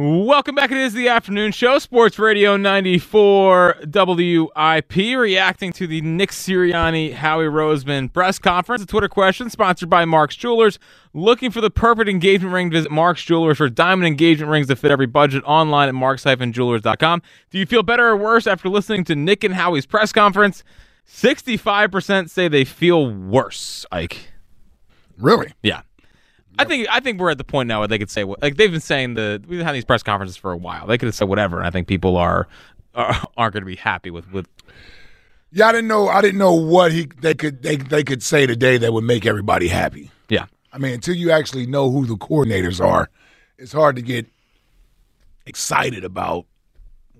Welcome back. It is the afternoon show, Sports Radio 94 WIP, reacting to the Nick Sirianni, Howie Roseman press conference. A Twitter question sponsored by Mark's Jewelers. Looking for the perfect engagement ring? Visit Mark's Jewelers for diamond engagement rings that fit every budget online at marks-jewelers.com. Do you feel better or worse after listening to Nick and Howie's press conference? 65% say they feel worse, Ike. Really? Yeah. I think I think we're at the point now where they could say like they've been saying the we've had these press conferences for a while. They could have said whatever, and I think people are, are aren't going to be happy with with. Yeah, I didn't know. I didn't know what he they could they they could say today that would make everybody happy. Yeah, I mean, until you actually know who the coordinators are, it's hard to get excited about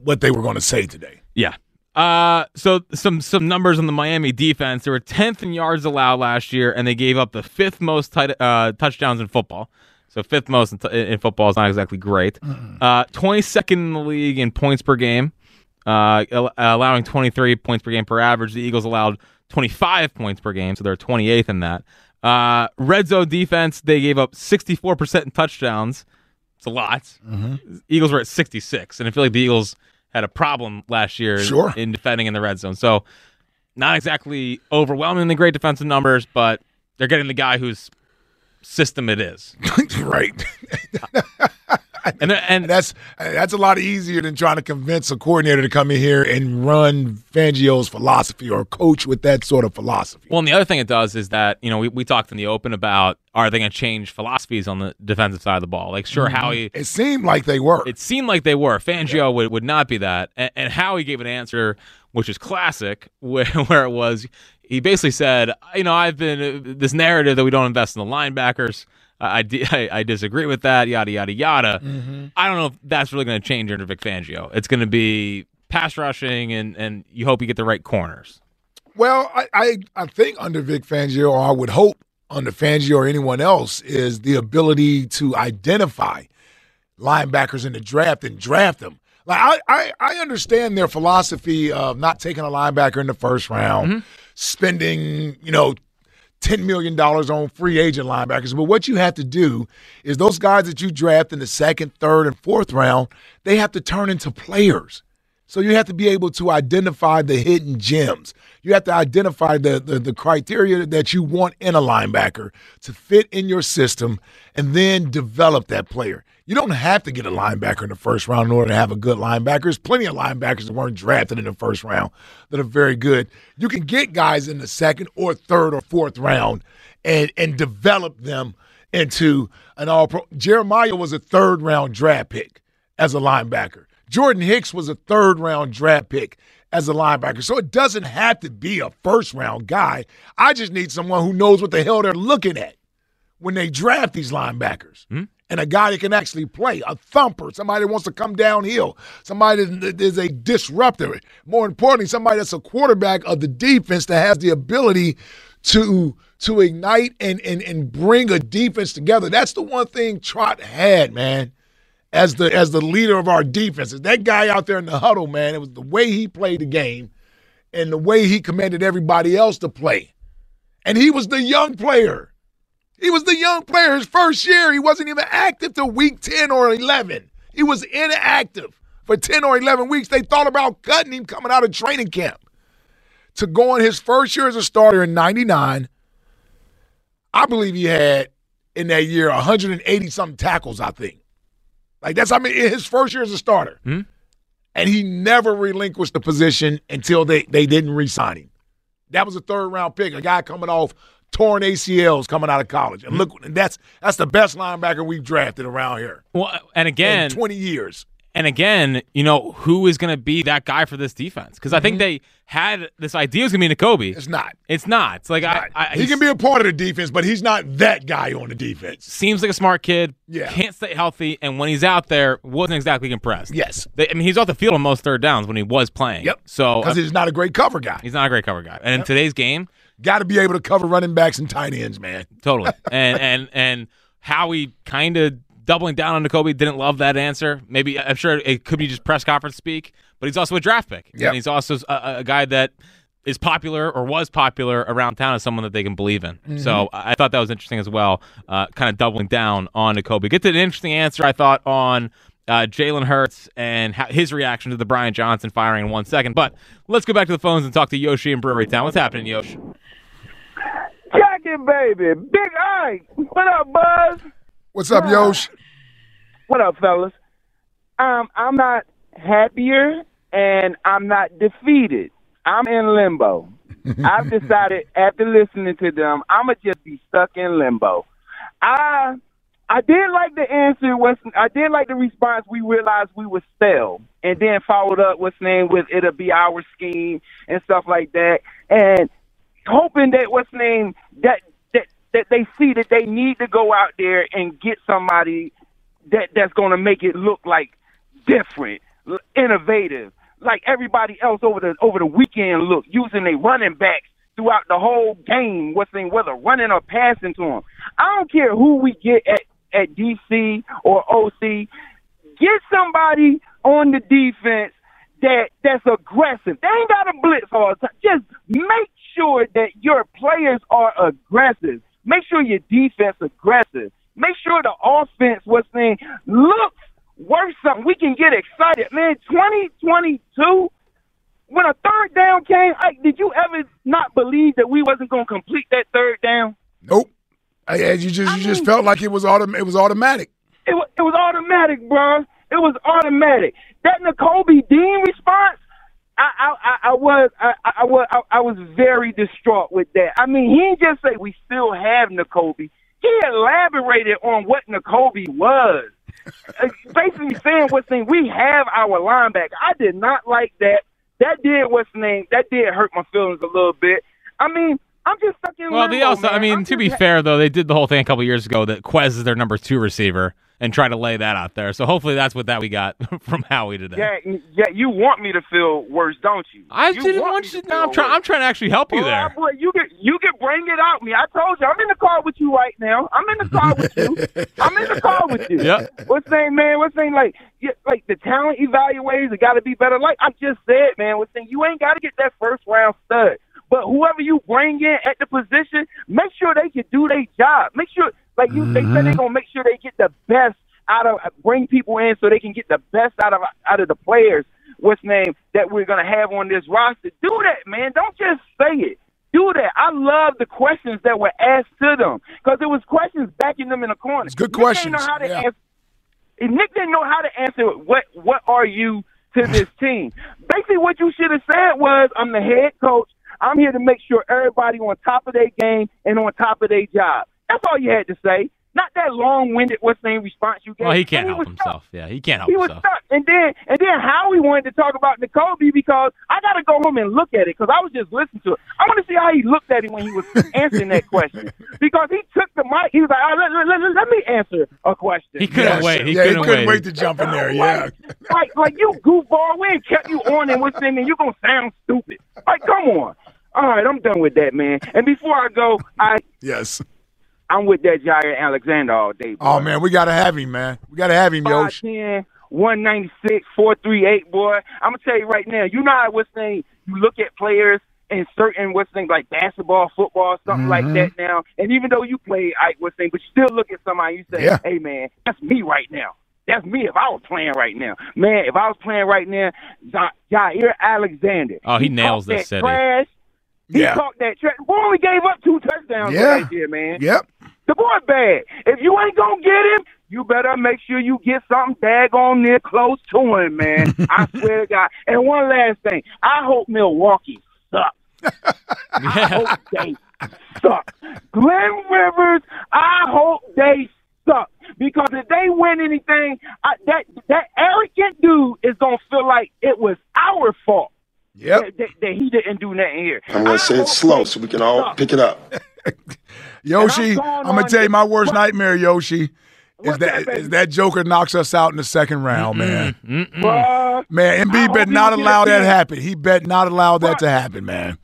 what they were going to say today. yeah. Uh, so some some numbers on the Miami defense. They were tenth in yards allowed last year, and they gave up the fifth most tight, uh, touchdowns in football. So fifth most in, t- in football is not exactly great. Uh, twenty second in the league in points per game, uh, al- allowing twenty three points per game per average. The Eagles allowed twenty five points per game, so they're twenty eighth in that. Uh, red zone defense, they gave up sixty four percent in touchdowns. It's a lot. Eagles were at sixty six, and I feel like the Eagles had a problem last year Sure. in defending in the red zone. So not exactly overwhelmingly great defensive numbers, but they're getting the guy whose system it is. right. And they're- and And that's that's a lot easier than trying to convince a coordinator to come in here and run Fangio's philosophy or coach with that sort of philosophy. well, and the other thing it does is that you know we, we talked in the open about are they going to change philosophies on the defensive side of the ball? Like, sure, Howie. It seemed like they were. It seemed like they were. Fangio would, would not be that, and, and Howie gave an answer which is classic, where, where it was he basically said, you know, I've been uh, this narrative that we don't invest in the linebackers. I, I, I, I disagree with that. Yada yada yada. Mm-hmm. I don't know if that's really going to change under Vic Fangio. It's going to be pass rushing, and and you hope you get the right corners. Well, I, I, I think under Vic Fangio, or I would hope under Fangio or anyone else, is the ability to identify linebackers in the draft and draft them. Like I, I, I understand their philosophy of not taking a linebacker in the first round, mm-hmm. spending, you know, $10 million on free agent linebackers. But what you have to do is those guys that you draft in the second, third, and fourth round, they have to turn into players. So you have to be able to identify the hidden gems. You have to identify the, the, the criteria that you want in a linebacker to fit in your system and then develop that player. You don't have to get a linebacker in the first round in order to have a good linebacker. There's plenty of linebackers that weren't drafted in the first round that are very good. You can get guys in the second or third or fourth round and, and develop them into an all pro. Jeremiah was a third round draft pick as a linebacker. Jordan Hicks was a third round draft pick as a linebacker. So it doesn't have to be a first round guy. I just need someone who knows what the hell they're looking at when they draft these linebackers. Hmm? And a guy that can actually play, a thumper, somebody that wants to come downhill, somebody that is a disruptor. More importantly, somebody that's a quarterback of the defense that has the ability to to ignite and and and bring a defense together. That's the one thing Trot had, man as the as the leader of our defenses. That guy out there in the huddle, man, it was the way he played the game and the way he commanded everybody else to play. And he was the young player. He was the young player his first year. He wasn't even active till week 10 or 11. He was inactive for 10 or 11 weeks. They thought about cutting him coming out of training camp. To go on his first year as a starter in 99, I believe he had in that year 180 something tackles, I think. Like that's I mean his first year as a starter, Hmm? and he never relinquished the position until they they didn't re-sign him. That was a third round pick, a guy coming off torn ACLs coming out of college, and look, that's that's the best linebacker we've drafted around here Well, and in again, twenty years. And again, you know, who is going to be that guy for this defense? Because I think they had this idea was going to be Nakobe. It's not. It's not. It's like I, I he can be a part of the defense, but he's not that guy on the defense. seems like a smart kid. Yeah. Can't stay healthy, and when he's out there, wasn't exactly impressed. Yes, They, I mean, he's off the field on most third downs when he was playing. Yep. So because uh, he's not a great cover guy. he's not a great cover guy. And in today's game, Got to be able to cover running backs and tight ends, man. totally. and and and how he kind of doubling down on Nakobe didn't love that answer. Maybe I'm sure it could be just press conference speak, but he's also a draft pick, Yep. and he's also a, a guy that is popular or was popular around town as someone that they can believe in. Mm-hmm. So I I thought that was interesting as well, uh, kind of doubling down on Nakobe. Get to an interesting answer, I thought, on uh, Jalen Hurts and how, his reaction to the Brian Johnson firing in one second. But let's go back to the phones and talk to Yoshi in Brewery Town. What's happening, Yoshi? Jackie, baby. Big Ike. What up, Buzz? What's up, Yosh? What up, fellas? Um, I'm not happier and I'm not defeated. I'm in limbo. I've decided after listening to them, I'ma just be stuck in limbo. I I did like the answer was I did like the response we realized we were stale and then followed up what's name with it'll be our scheme and stuff like that. And hoping that what's name that that they see that they need to go out there and get somebody that that's going to make it look like different, innovative, like everybody else over the over the weekend look using their running backs throughout the whole game. Name whether running or passing to them. I don't care who we get at at DC or OC. Get somebody on the defense that that's aggressive. They ain't got to blitz all the time. Just make sure that your players are aggressive. Make sure your defense aggressive. Make sure the offense, what's saying, looks worth something. We can get excited, man. 2022, when a third down came, I, did you ever not believe that we wasn't going to complete that third down? Nope. I, as you just you just felt like it was autom- it was automatic. It was, it was automatic, bro. It was automatic. That Nakobe Dean response, I I, I, was I, I was I, I was very distraught with that. I mean, he didn't just say we still have Nakobe. He elaborated on what Nakobe was, Uh, basically saying what's saying we have our linebacker. I did not like that. That did what's name. That did hurt my feelings a little bit. I mean, I'm just stuck in. Well, they limbo, also, I mean, I'm to be just- fair though, they did the whole thing a couple years ago that Quez is their number two receiver and try to lay that out there. So hopefully that's what that we got from Howie today. Yeah, yeah, you want me to feel worse, don't you? I you didn't want want you. to No, I'm trying. I'm trying to actually help you Well, there. boy, you can you can bring it out me. I told you, I'm in the car with you right now. I'm in the car with you. I'm in the car with you. Yeah. What's saying, man? What's saying, like, yeah, like the talent evaluators, it got to be better. Like I just said, man. What's saying, you ain't got to get that first round stud, but whoever you bring in at the position, make sure they can do their job. Make sure, like you, they said, they're mm-hmm. gonna make sure they get the best out of bring people in so they can get the best out of out of the players. What's name that we're gonna have on this roster? Do that, man. Don't just say it. Do that. I love the questions that were asked to them because it was questions backing them in the corner. It's good Nick questions, Didn't know how to yeah. answer. Nick didn't know how to answer what what are you to this team. Basically, what you should have said was, "I'm the head coach. I'm here to make sure everybody on top of their game and on top of their job." That's all you had to say. Not that long-winded what's name response you gave. Well, he can't And help was himself. Yeah, he can't help he was himself. stuck, and then and then Howie wanted to talk about Nakobe because I got to go home and look at it because I was just listening to it. I want to see how he looked at it when he was answering that question because he took the mic. He was like, "Ah, let, let, let, let me answer a question." He couldn't Yes. wait. He yeah, couldn't, he couldn't wait. wait to jump in there. Yeah. like like you goofball, we ain't kept you on and what's name, and you're gonna sound stupid. Like, come on. All right, I'm done with that, man. And before I go, I Yes. I'm with that Jaire Alexander all day. Boy. Oh man, we gotta have him, man. We gotta have him, Yosh. 5'10", 196, 438, boy. I'm gonna tell you right now. You know how what's saying you look at players in certain what's things like basketball, football, something like mm-hmm. that now. And even though you play Ike what's thing, but you still look at somebody you say, Yeah. Hey man, that's me right now. That's me if I was playing right now. Man, if I was playing right now, Ja- Jaire Alexander. Oh, he nails this that city. Trash. He Yeah. talked that trash. Boy, we gave up two touchdowns Yeah. last year, man. Yep. The boy bad. If you ain't gonna get him, you better make sure you get something daggone near close to him, man. I swear to God. And one last thing, I hope Milwaukee sucks. I hope they suck. Glenn Rivers, I hope they suck because if they win anything, I, that that arrogant dude is gonna feel like it was our fault. Yep. That, that, that he didn't do nothing here. I'm gonna I say it slow so we can all suck. pick it up. Yoshi, I'm I'm going gonna tell you my worst what- nightmare, Yoshi. Is that, that, that Joker knocks us out in the second round, man. Bruh, Man, I MB hope bet not allow that in. happen. He bet not allow that to happen, man.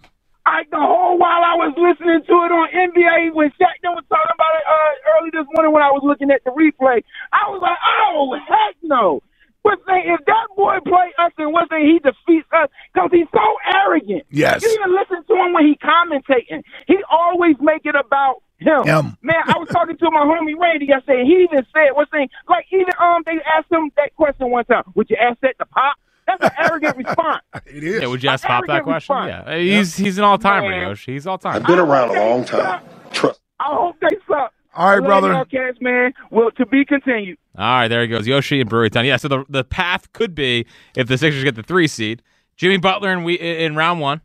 I the whole while I was listening to it on NBA when Shaq was talking about it uh, early this morning when I was looking at the replay, I was like, oh heck no. But say if that boy play us and what thing he defeats us because he's so arrogant. Yes. You even listen to him when he commentating. He always make it about him. Him. Man, I was talking to my homie Randy yesterday. He even said what's thing like even um they asked him that question one time. Would you ask that to pop? That's an arrogant response. It is. Yeah, would you ask Pop that question? response. Yeah, he's he's an all timer, Man. Yoshi. He's all time. I've been around a long time. Trust. I hope they suck. All right, Love brother. y'all man. Well, to be continued. All right, there he goes. Yoshi and Brewery Town. Yeah, so the the path could be if the Sixers get the three seed, Jimmy Butler in we in round one,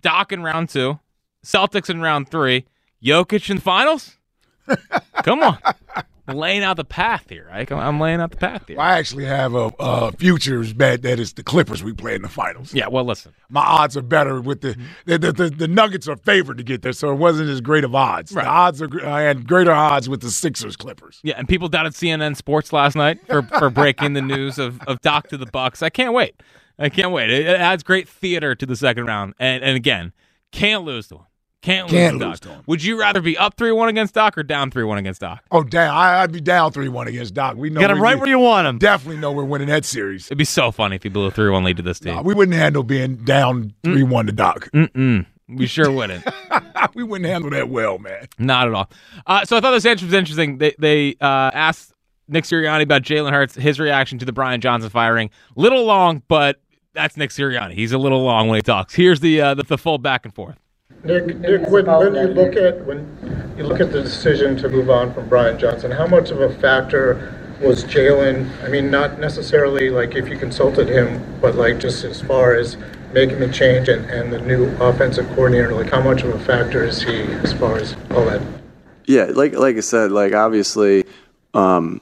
Doc in round two, Celtics in round three, Jokic in the finals. Come on, I'm laying out the path here. Right? I'm laying out the path here. I actually have a, a futures bet that it's the Clippers we play in the finals. Yeah. Well, listen. My odds are better with the mm-hmm. the, the, the, the Nuggets are favored to get there, so it wasn't as great of odds. Right. The odds are I had uh, greater odds with the Sixers Clippers. Yeah, and people doubted CNN Sports last night for, for breaking the news of, of Doc to the Bucks. I can't wait. I can't wait. It, it adds great theater to the second round. And and again, can't lose to him. Can't, Can't lose, lose Doc. to him. Would you rather be up three one against Doc or down three one against Doc? Oh damn! I, I'd be down three one against Doc. We know Get him right where you want him. Definitely know we're winning that series. It'd be so funny if he blew a three one lead to this team. Nah, we wouldn't handle being down three one to Doc. Mm-mm. We sure wouldn't. we wouldn't handle that well, man. Not at all. Uh, so I thought this answer was interesting. They they uh, asked Nick Sirianni about Jalen Hurts, his reaction to the Brian Johnson firing. Little long, but that's Nick Sirianni. He's a little long when he talks. Here's the uh, the, the full back and forth. Nick, Nick, when, when you look at when you look at the decision to move on from Brian Johnson, how much of a factor was Jalen? I mean, not necessarily like if you consulted him, but like just as far as making the change and, and the new offensive coordinator, like how much of a factor is he as far as all that? Yeah, like like I said, like obviously, um,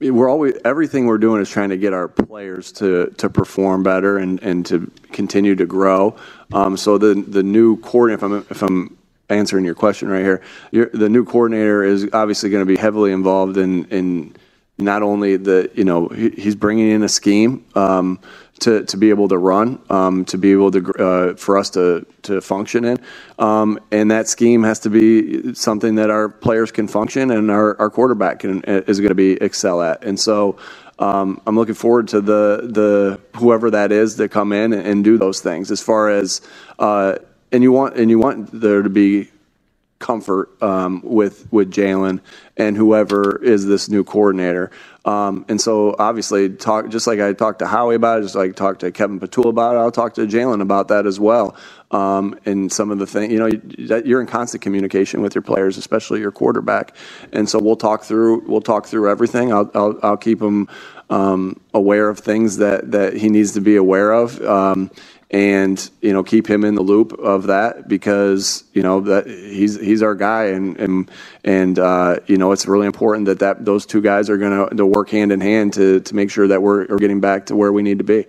we're always everything we're doing is trying to get our players to to perform better and, and to continue to grow. Um, so the the new coordinator, if I'm if I'm answering your question right here, your, the new coordinator is obviously going to be heavily involved in in not only the you know he, he's bringing in a scheme um, to to be able to run, um, to be able to uh, for us to to function in, um, and that scheme has to be something that our players can function and our, our quarterback can, is going to be excel at, and so. Um, I'm looking forward to the the whoever that is to come in and, and do those things. As far as uh, and you want and you want there to be comfort um, with with Jalen and whoever is this new coordinator. Um, and so obviously talk just like I talked to Howie about it, just like I talked to Kevin Patullo about it, I'll talk to Jalen about that as well. Um, and some of the things, you know, you- you're in constant communication with your players, especially your quarterback. And so we'll talk through we'll talk through everything. I'll I'll, I'll keep him um, aware of things that that he needs to be aware of. And you know keep him in the loop of that because you know that he's he's our guy and and and uh, you know it's really important that that those two guys are going to to work hand in hand to to make sure that we're, we're getting back to where we need to be.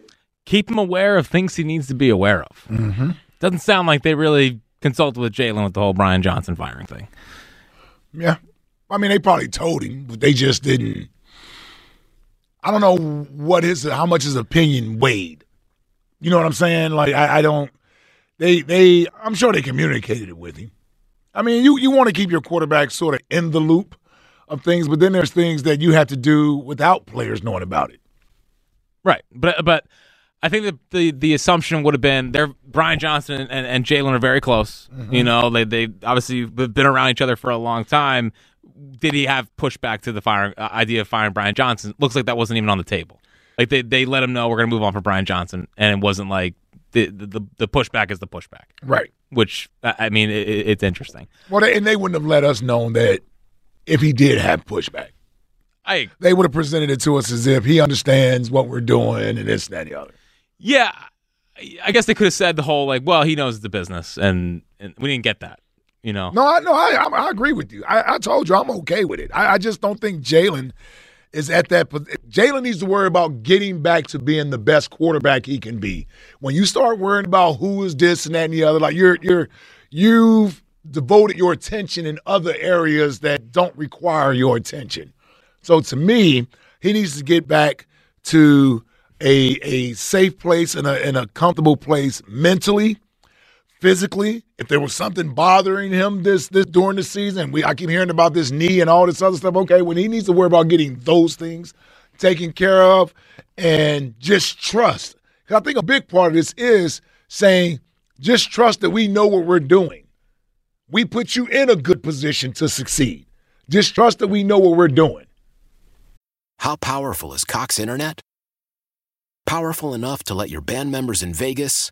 Keep him aware of things he needs to be aware of. Mm-hmm. Doesn't sound like they really consulted with Jalen with the whole Brian Johnson firing thing. Yeah. I mean, they probably told him, but they just didn't. I don't know what his, how much his opinion weighed. You know what I'm saying? Like, I, I don't. They, they. I'm sure they communicated it with him. I mean, you, you want to keep your quarterback sort of in the loop of things, but then there's things that you have to do without players knowing about it. Right, but but I think that the the assumption would have been they're Brian Johnson and, and Jalen are very close. You know, they they obviously have been around each other for a long time. Did he have pushback to the firing uh, idea of firing Brian Johnson? Looks like that wasn't even on the table. Like they they let him know we're going to move on for Brian Johnson, and it wasn't like the the, the pushback is the pushback. Right. Which I I mean, it, it's interesting. Well, they, and they wouldn't have let us know that if he did have pushback. I they would have presented it to us as if he understands what we're doing and this, and that, and the other. yeah, I guess they could have said the whole like, well, he knows the business, and, and we didn't get that. You know, No, I no, I, I, I agree with you. I, I told you I'm okay with it. I, I just don't think Jalen is at that. Jalen needs to worry about getting back to being the best quarterback he can be. When you start worrying about who is this and that and the other, like you're you're you've devoted your attention in other areas that don't require your attention. So to me, he needs to get back to a a safe place and a, and a comfortable place mentally physically. If there was something bothering him this this during the season, we I keep hearing about this knee and all this other stuff. Okay, when he needs to worry about getting those things taken care of and just trust. 'Cause I think a big part of this is saying just trust that we know what we're doing. We put you in a good position to succeed. Just trust that we know what we're doing. How powerful is Cox Internet? Powerful enough to let your band members in Vegas,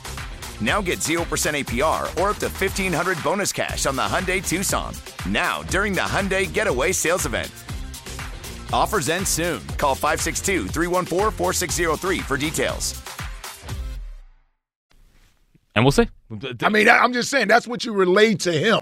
Now get 0% APR or up to 1500 bonus cash on the Hyundai Tucson. Now, during the Hyundai Getaway Sales Event. Offers end soon. Call 562 314 4603 for details. and we'll see. I mean, I- I'm just saying that's what you relate to him.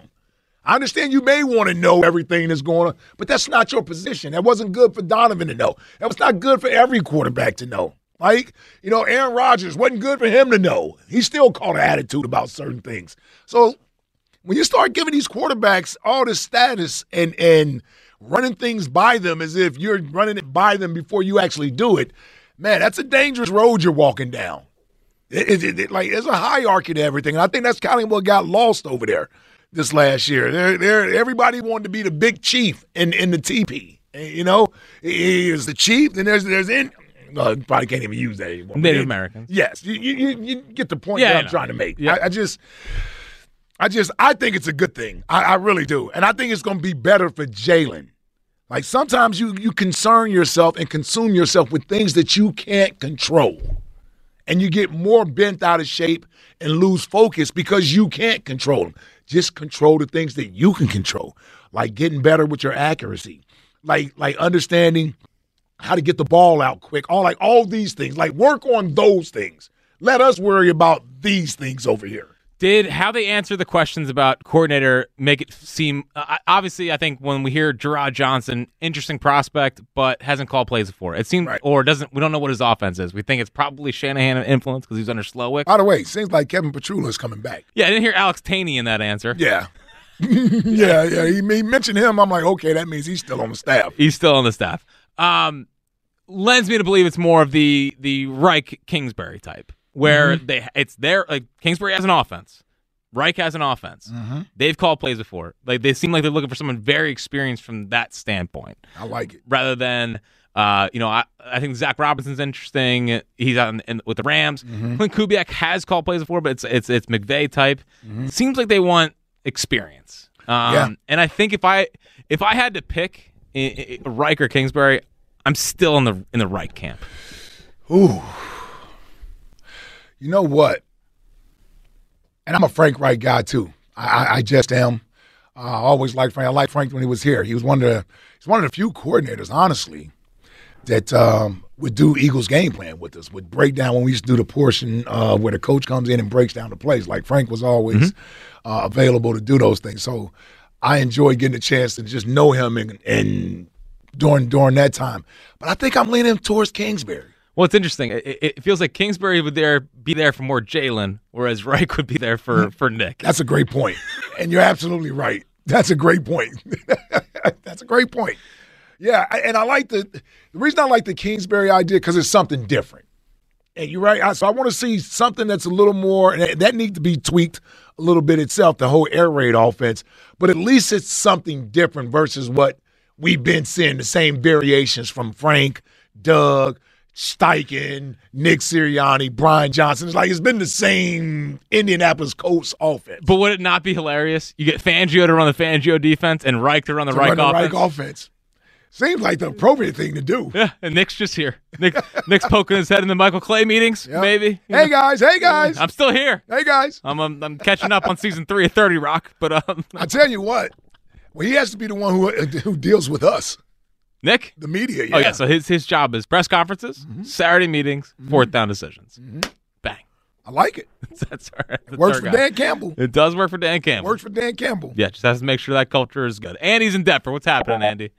I understand you may want to know everything that's going on, but that's not your position. That wasn't good for Donovan to know. That was not good for every quarterback to know. Like, you know, Aaron Rodgers wasn't good for him to know. He still caught an attitude about certain things. So when you start giving these quarterbacks all this status and and running things by them as if you're running it by them before you actually do it, man, that's a dangerous road you're walking down. It, it, it- like there's a hierarchy to everything, and I think that's kind of what got lost over there this last year. There, there, everybody wanted to be the big chief in in the TP. Eh, You know, he is the chief. Then there's there's in. You probably can't even use that anymore. Native Americans. Yes, you, you you get the point Yeah, that I'm know. trying to make. Yeah. I, I just. I just I think it's a good thing. I, I really do, and I think it's going to be better for Jalen. Like sometimes you you concern yourself and consume yourself with things that you can't control, and you get more bent out of shape and lose focus because you can't control them. Just control the things that you can control, like getting better with your accuracy, like like understanding how to get the ball out quick. All like all these things. Like work on those things. Let us worry about these things over here. Did how they answer the questions about coordinator make it seem? Uh, obviously, I think when we hear Jerrod Johnson, interesting prospect, but hasn't called plays before. It seemed, or doesn't. We don't know what his offense is. We think it's probably Shanahan influence because he's under Slowik. By the way, seems like Kevin Patullo is coming back. Yeah, I didn't hear Alex Tanney in that answer. Yeah. yeah, yeah. He, he mentioned him. I'm like, okay, that means he's still on the staff. He's still on the staff. Um, lends me to believe it's more of the the Reich Kingsbury type, where Mhm. they it's their like Kingsbury has an offense, Reich has an offense. Mhm. They've called plays before. Like they seem like they're looking for someone very experienced from that standpoint. I like it. rather than Uh, you know, I, I think Zac Robinson's interesting. He's on in, with the Rams. Mm-hmm. Klint Kubiak has called plays before, but it's it's it's McVay type. Seems like they want experience. Um, Mm-hmm. Yeah. And I think if I if I had to pick Reich or Kingsbury, I'm still in the in the Reich camp. Ooh. You know what? And I'm a Frank Reich guy too. I, I, I just am. Uh, I always liked Frank. I liked Frank when he was here. He was one of the he's one of the few coordinators, honestly, that um, would do Eagles game plan with us. Would break down when we used to do the portion uh, where the coach comes in and breaks down the plays. Like Frank was always uh, available to do those things. So I enjoy getting a chance to just know him and, and during during that time. But I think I'm leaning towards Kingsbury. Well, it's interesting. It, it feels like Kingsbury would there be there for more Jalen, whereas Reich would be there for mm. for Nick. That's a great. And you're absolutely right. That's a great point. That's a great point. Yeah, and I like the the reason I like the Kingsbury idea because it's something different. And you're right. I- So I want to see something that's a little more, that needs to be tweaked a little bit itself, the whole air raid offense. But at least it's something different versus what we've been seeing, the same variations from Frank, Doug, Steichen, Nick Sirianni, Brian Johnson. It's like it's been the same Indianapolis Colts offense. But would it not be hilarious? You get Fangio to run the Fangio defense and Reich to run the to Reich run the offense. Reich offense. Seems like the appropriate thing to do. Yeah, and Nick's just here. Nick, Nick's poking his head in the Michael Clay meetings, maybe. Hey guys, hey guys. I'm still here. Hey guys. I'm, I'm I'm catching up on season three of Thirty Rock, but um, I tell you what, well, he has to be the one who uh, who deals with us, Nick, the media. Oh, yeah. Oh yeah, so his his job is press conferences, mm-hmm. Saturday meetings, mm-hmm. fourth down decisions. Mm-hmm. Bang. I like it. That's all right. That's Works for guy. Dan Campbell. It does work for Dan Campbell. Works for Dan Campbell. Yeah, just has to make sure that culture is good. Andy's in Denver. What's happening, Andy?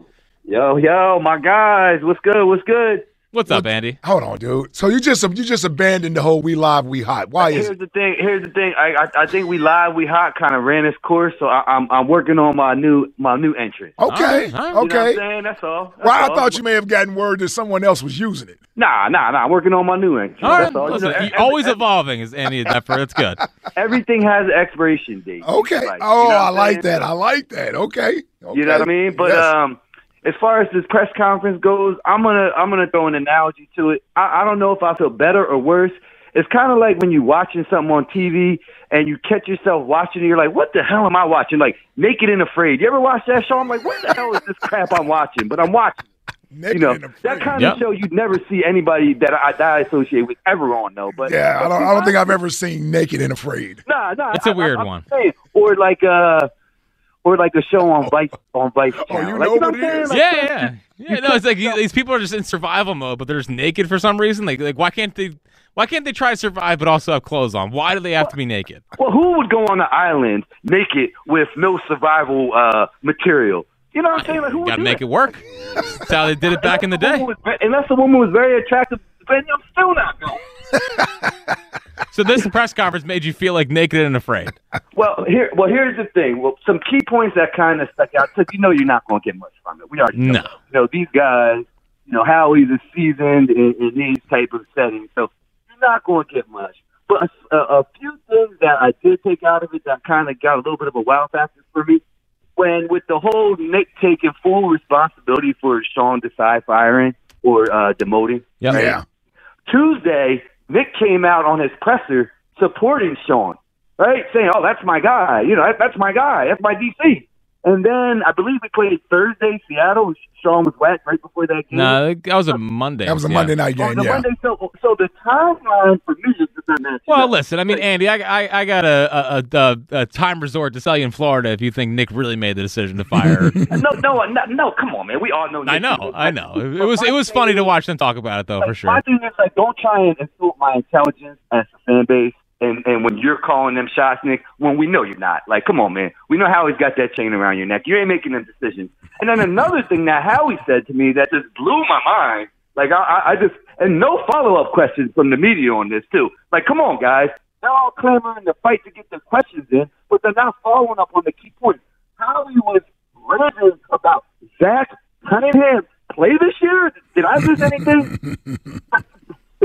Yo, yo, my guys, what's good? What's good? What's up, Andy? Hold on, dude. So you just you just abandoned the whole "we live, we hot." Why is Here's the thing. Here's the thing. I I, I think we live, we hot kind of ran its course. So I, I'm I'm working on my new my new entrance. Okay, You know what okay. I'm saying? That's all. That's Well, I all. thought you may have gotten word that someone else was using it. Nah, nah, nah. I'm working on my new entrance. All right, That's all. You listen, know, he- every- always evolving is Andy in Denver. That's good. everything has an expiration date. Okay. Like, oh, you know what I I'm like saying? that. I like that. Okay. You know what I mean? But Yes. um, as far as this press conference goes, I'm gonna I'm gonna throw an analogy to it. I, I don't know if I feel better or worse. It's kind of like when you're watching something on TV and you catch yourself watching it. You're like, "What the hell am I watching?" Like Naked and Afraid. You ever watch that show? I'm like, "What the hell is this crap I'm watching?" But I'm watching. you know that kind Yep. of show you'd never see anybody that I, that I associate with ever on though. But yeah, I don't. I don't think I've ever seen Naked and Afraid. Nah, nah. It's a I- weird I'm one. saying, or like uh, or like a show on Vice on Vice Oh, Channel. you like, know what what I'm saying? Like, Yeah, yeah, yeah. No, it's like you- these people are just in survival mode, but they're just naked for some reason. Like, like why can't they? Why can't they try to survive but also have clothes on? Why do they have to be naked? Well, who would go on the island naked with no survival uh, material? You know what I'm saying? Like, who would Got to make that? it work. That's how they did it back in the day. Unless the woman was very attractive, then I'm still not going. So this press conference made you feel like naked and afraid. Well, here, well, here's the thing. Well, some key points that kind of stuck out because you know you're not going to get much from it. We already know. No. that. You know these guys. You know Howie's is seasoned in, in these type of settings, so you're not going to get much. But a, a few things that I did take out of it that kind of got a little bit of a wow factor for me. When with the whole Nick taking full responsibility for Sean Desai firing or uh, demoting. Yep. Yeah. Tuesday, Nick came out on his presser supporting Sean, right? Saying, "Oh, that's my guy. You know, that, that's my guy. That's my DC." And then I believe we played Thursday, Seattle. was Sean was whacked right before that game. No, that was a Monday. That was a Yeah. Monday night game. Oh, the Yeah. Monday, so so the timeline for me just does not match. Well, up. listen. I mean, Andy, I, I, I got a, a, a, a time resort to sell you in Florida if you think Nick really made the decision to fire. no, no, no, no. Come on, man. We all know. Nick I Nick. know, I know. It was it was funny to watch them talk about it though, for sure. My thing is like, don't try and insult my intelligence as a fan base. And and when you're calling them shots, Nick, when we know you're not. Like, come on, man. We know Howie's got that chain around your neck. You ain't making them decisions. And then another thing that Howie said to me that just blew my mind. Like, I, I just and no follow up questions from the media on this too. Like, come on, guys. They're all clamoring to fight to get their questions in, but they're not following up on the key points. Howie was raving about Zach Cunningham play this year. Did I lose anything?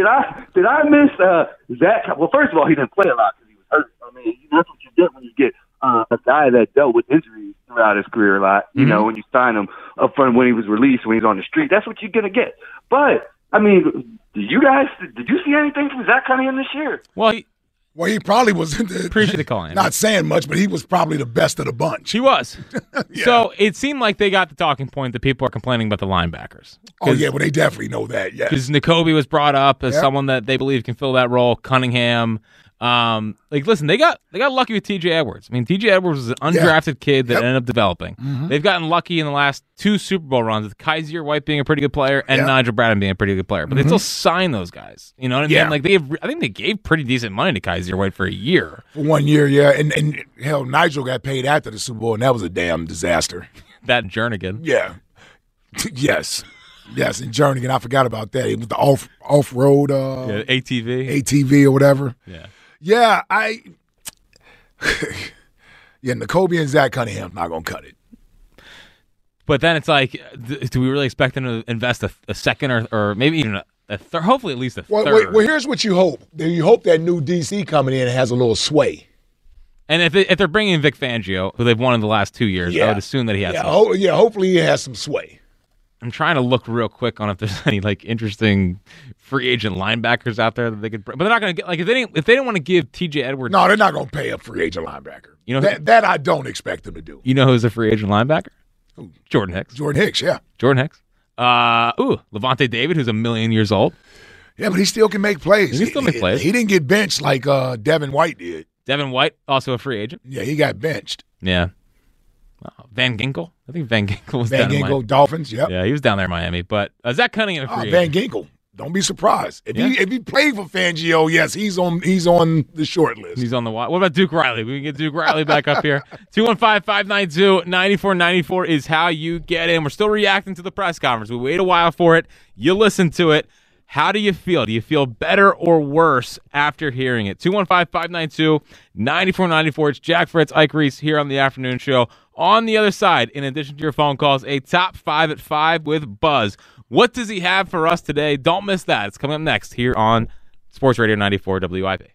did I did I miss uh, Zach? Well, first of all, he didn't play a lot because he was hurt. I mean, that's what you get when you get uh, a guy that dealt with injuries throughout his career a lot. You Mhm. know, when you sign him up front when he was released, when he's on the street, that's what you're gonna get. But I mean, did you guys did you see anything from Zach Cunningham this year? Well, he, well, he probably was. Appreciate the call, Andy. Not saying much, but he was probably the best of the bunch. He was. So it seemed like they got the talking point that people are complaining about the linebackers. Oh yeah, well they definitely know that. Yeah. Because Nakobe was brought up as Yep. someone that they believe can fill that role. Cunningham. Um, like, listen, they got they got lucky with T.J. Edwards. I mean, T.J. Edwards was an undrafted kid that Yep. ended up developing. Mhm. They've gotten lucky in the last two Super Bowl runs with Kyzir White being a pretty good player and. Nigel Bradham being a pretty good player. But they Mhm. still signed those guys. You know what I Yeah. mean? Like they, have, I think they gave pretty decent money to Kyzir White for a year. For one year, yeah, and and hell, Nigel got paid after the Super Bowl, and that was a damn disaster. That Jernigan. Yeah. yes. Yes, and Jernigan, I forgot about that. It was the off off road uh Yeah, ATV. ATV or whatever. Yeah. Yeah, I Yeah, Nakobe and Zach Cunningham's not gonna cut it. But then it's like, th- do we really expect them to invest a, a second or, or maybe even a, a third? Hopefully, at least a Well, third. wait, well, here's what you hope. You hope that new DC coming in has a little sway. And if, they, if they're bringing in Vic Fangio, who they've won in the last two years, I would assume that he has. Yeah, some- ho- yeah, hopefully he has some sway. I'm trying to look real quick on if there's any like interesting free agent linebackers out there that they could. Bring. But they're not going to get like if they didn't if they didn't want to give T.J. Edwards. No, they're not gonna pay a free agent linebacker. You know that, that I don't expect them to do. You know who's a free agent linebacker? Jordan Hicks. Jordan Hicks, yeah. Jordan Hicks. Uh, ooh, Lavonte David, who's a million years old. Yeah, but he still can make plays. He can still make plays. He didn't get benched like uh, Devin White did. Devin White, also a free agent. Yeah, he got benched. Yeah. Van Ginkel. I think Van Ginkel was Van down in Ginkel. Dolphins, yep. Yeah, he was down there in Miami. But uh, Zach Cunningham, a Ah, Van. Ginkel. Don't be surprised. If Yeah. he if he played for Fangio, yes, he's on he's on the short list. He's on the watch. What about Duke Riley? We can get Duke Riley back up here. 215-592-9494 is how you get in. We're still reacting to the press conference. We wait a while for it. You listen to it. How do you feel? Do you feel better or worse after hearing it? 215-592-9494. It's Jack Fritz, Ike Reese here on the afternoon show. On the other side, in addition to your phone calls, a top five at five with Buzz. What does he have for us today? Don't miss that. It's coming up next here on Sports Radio 94 WIP.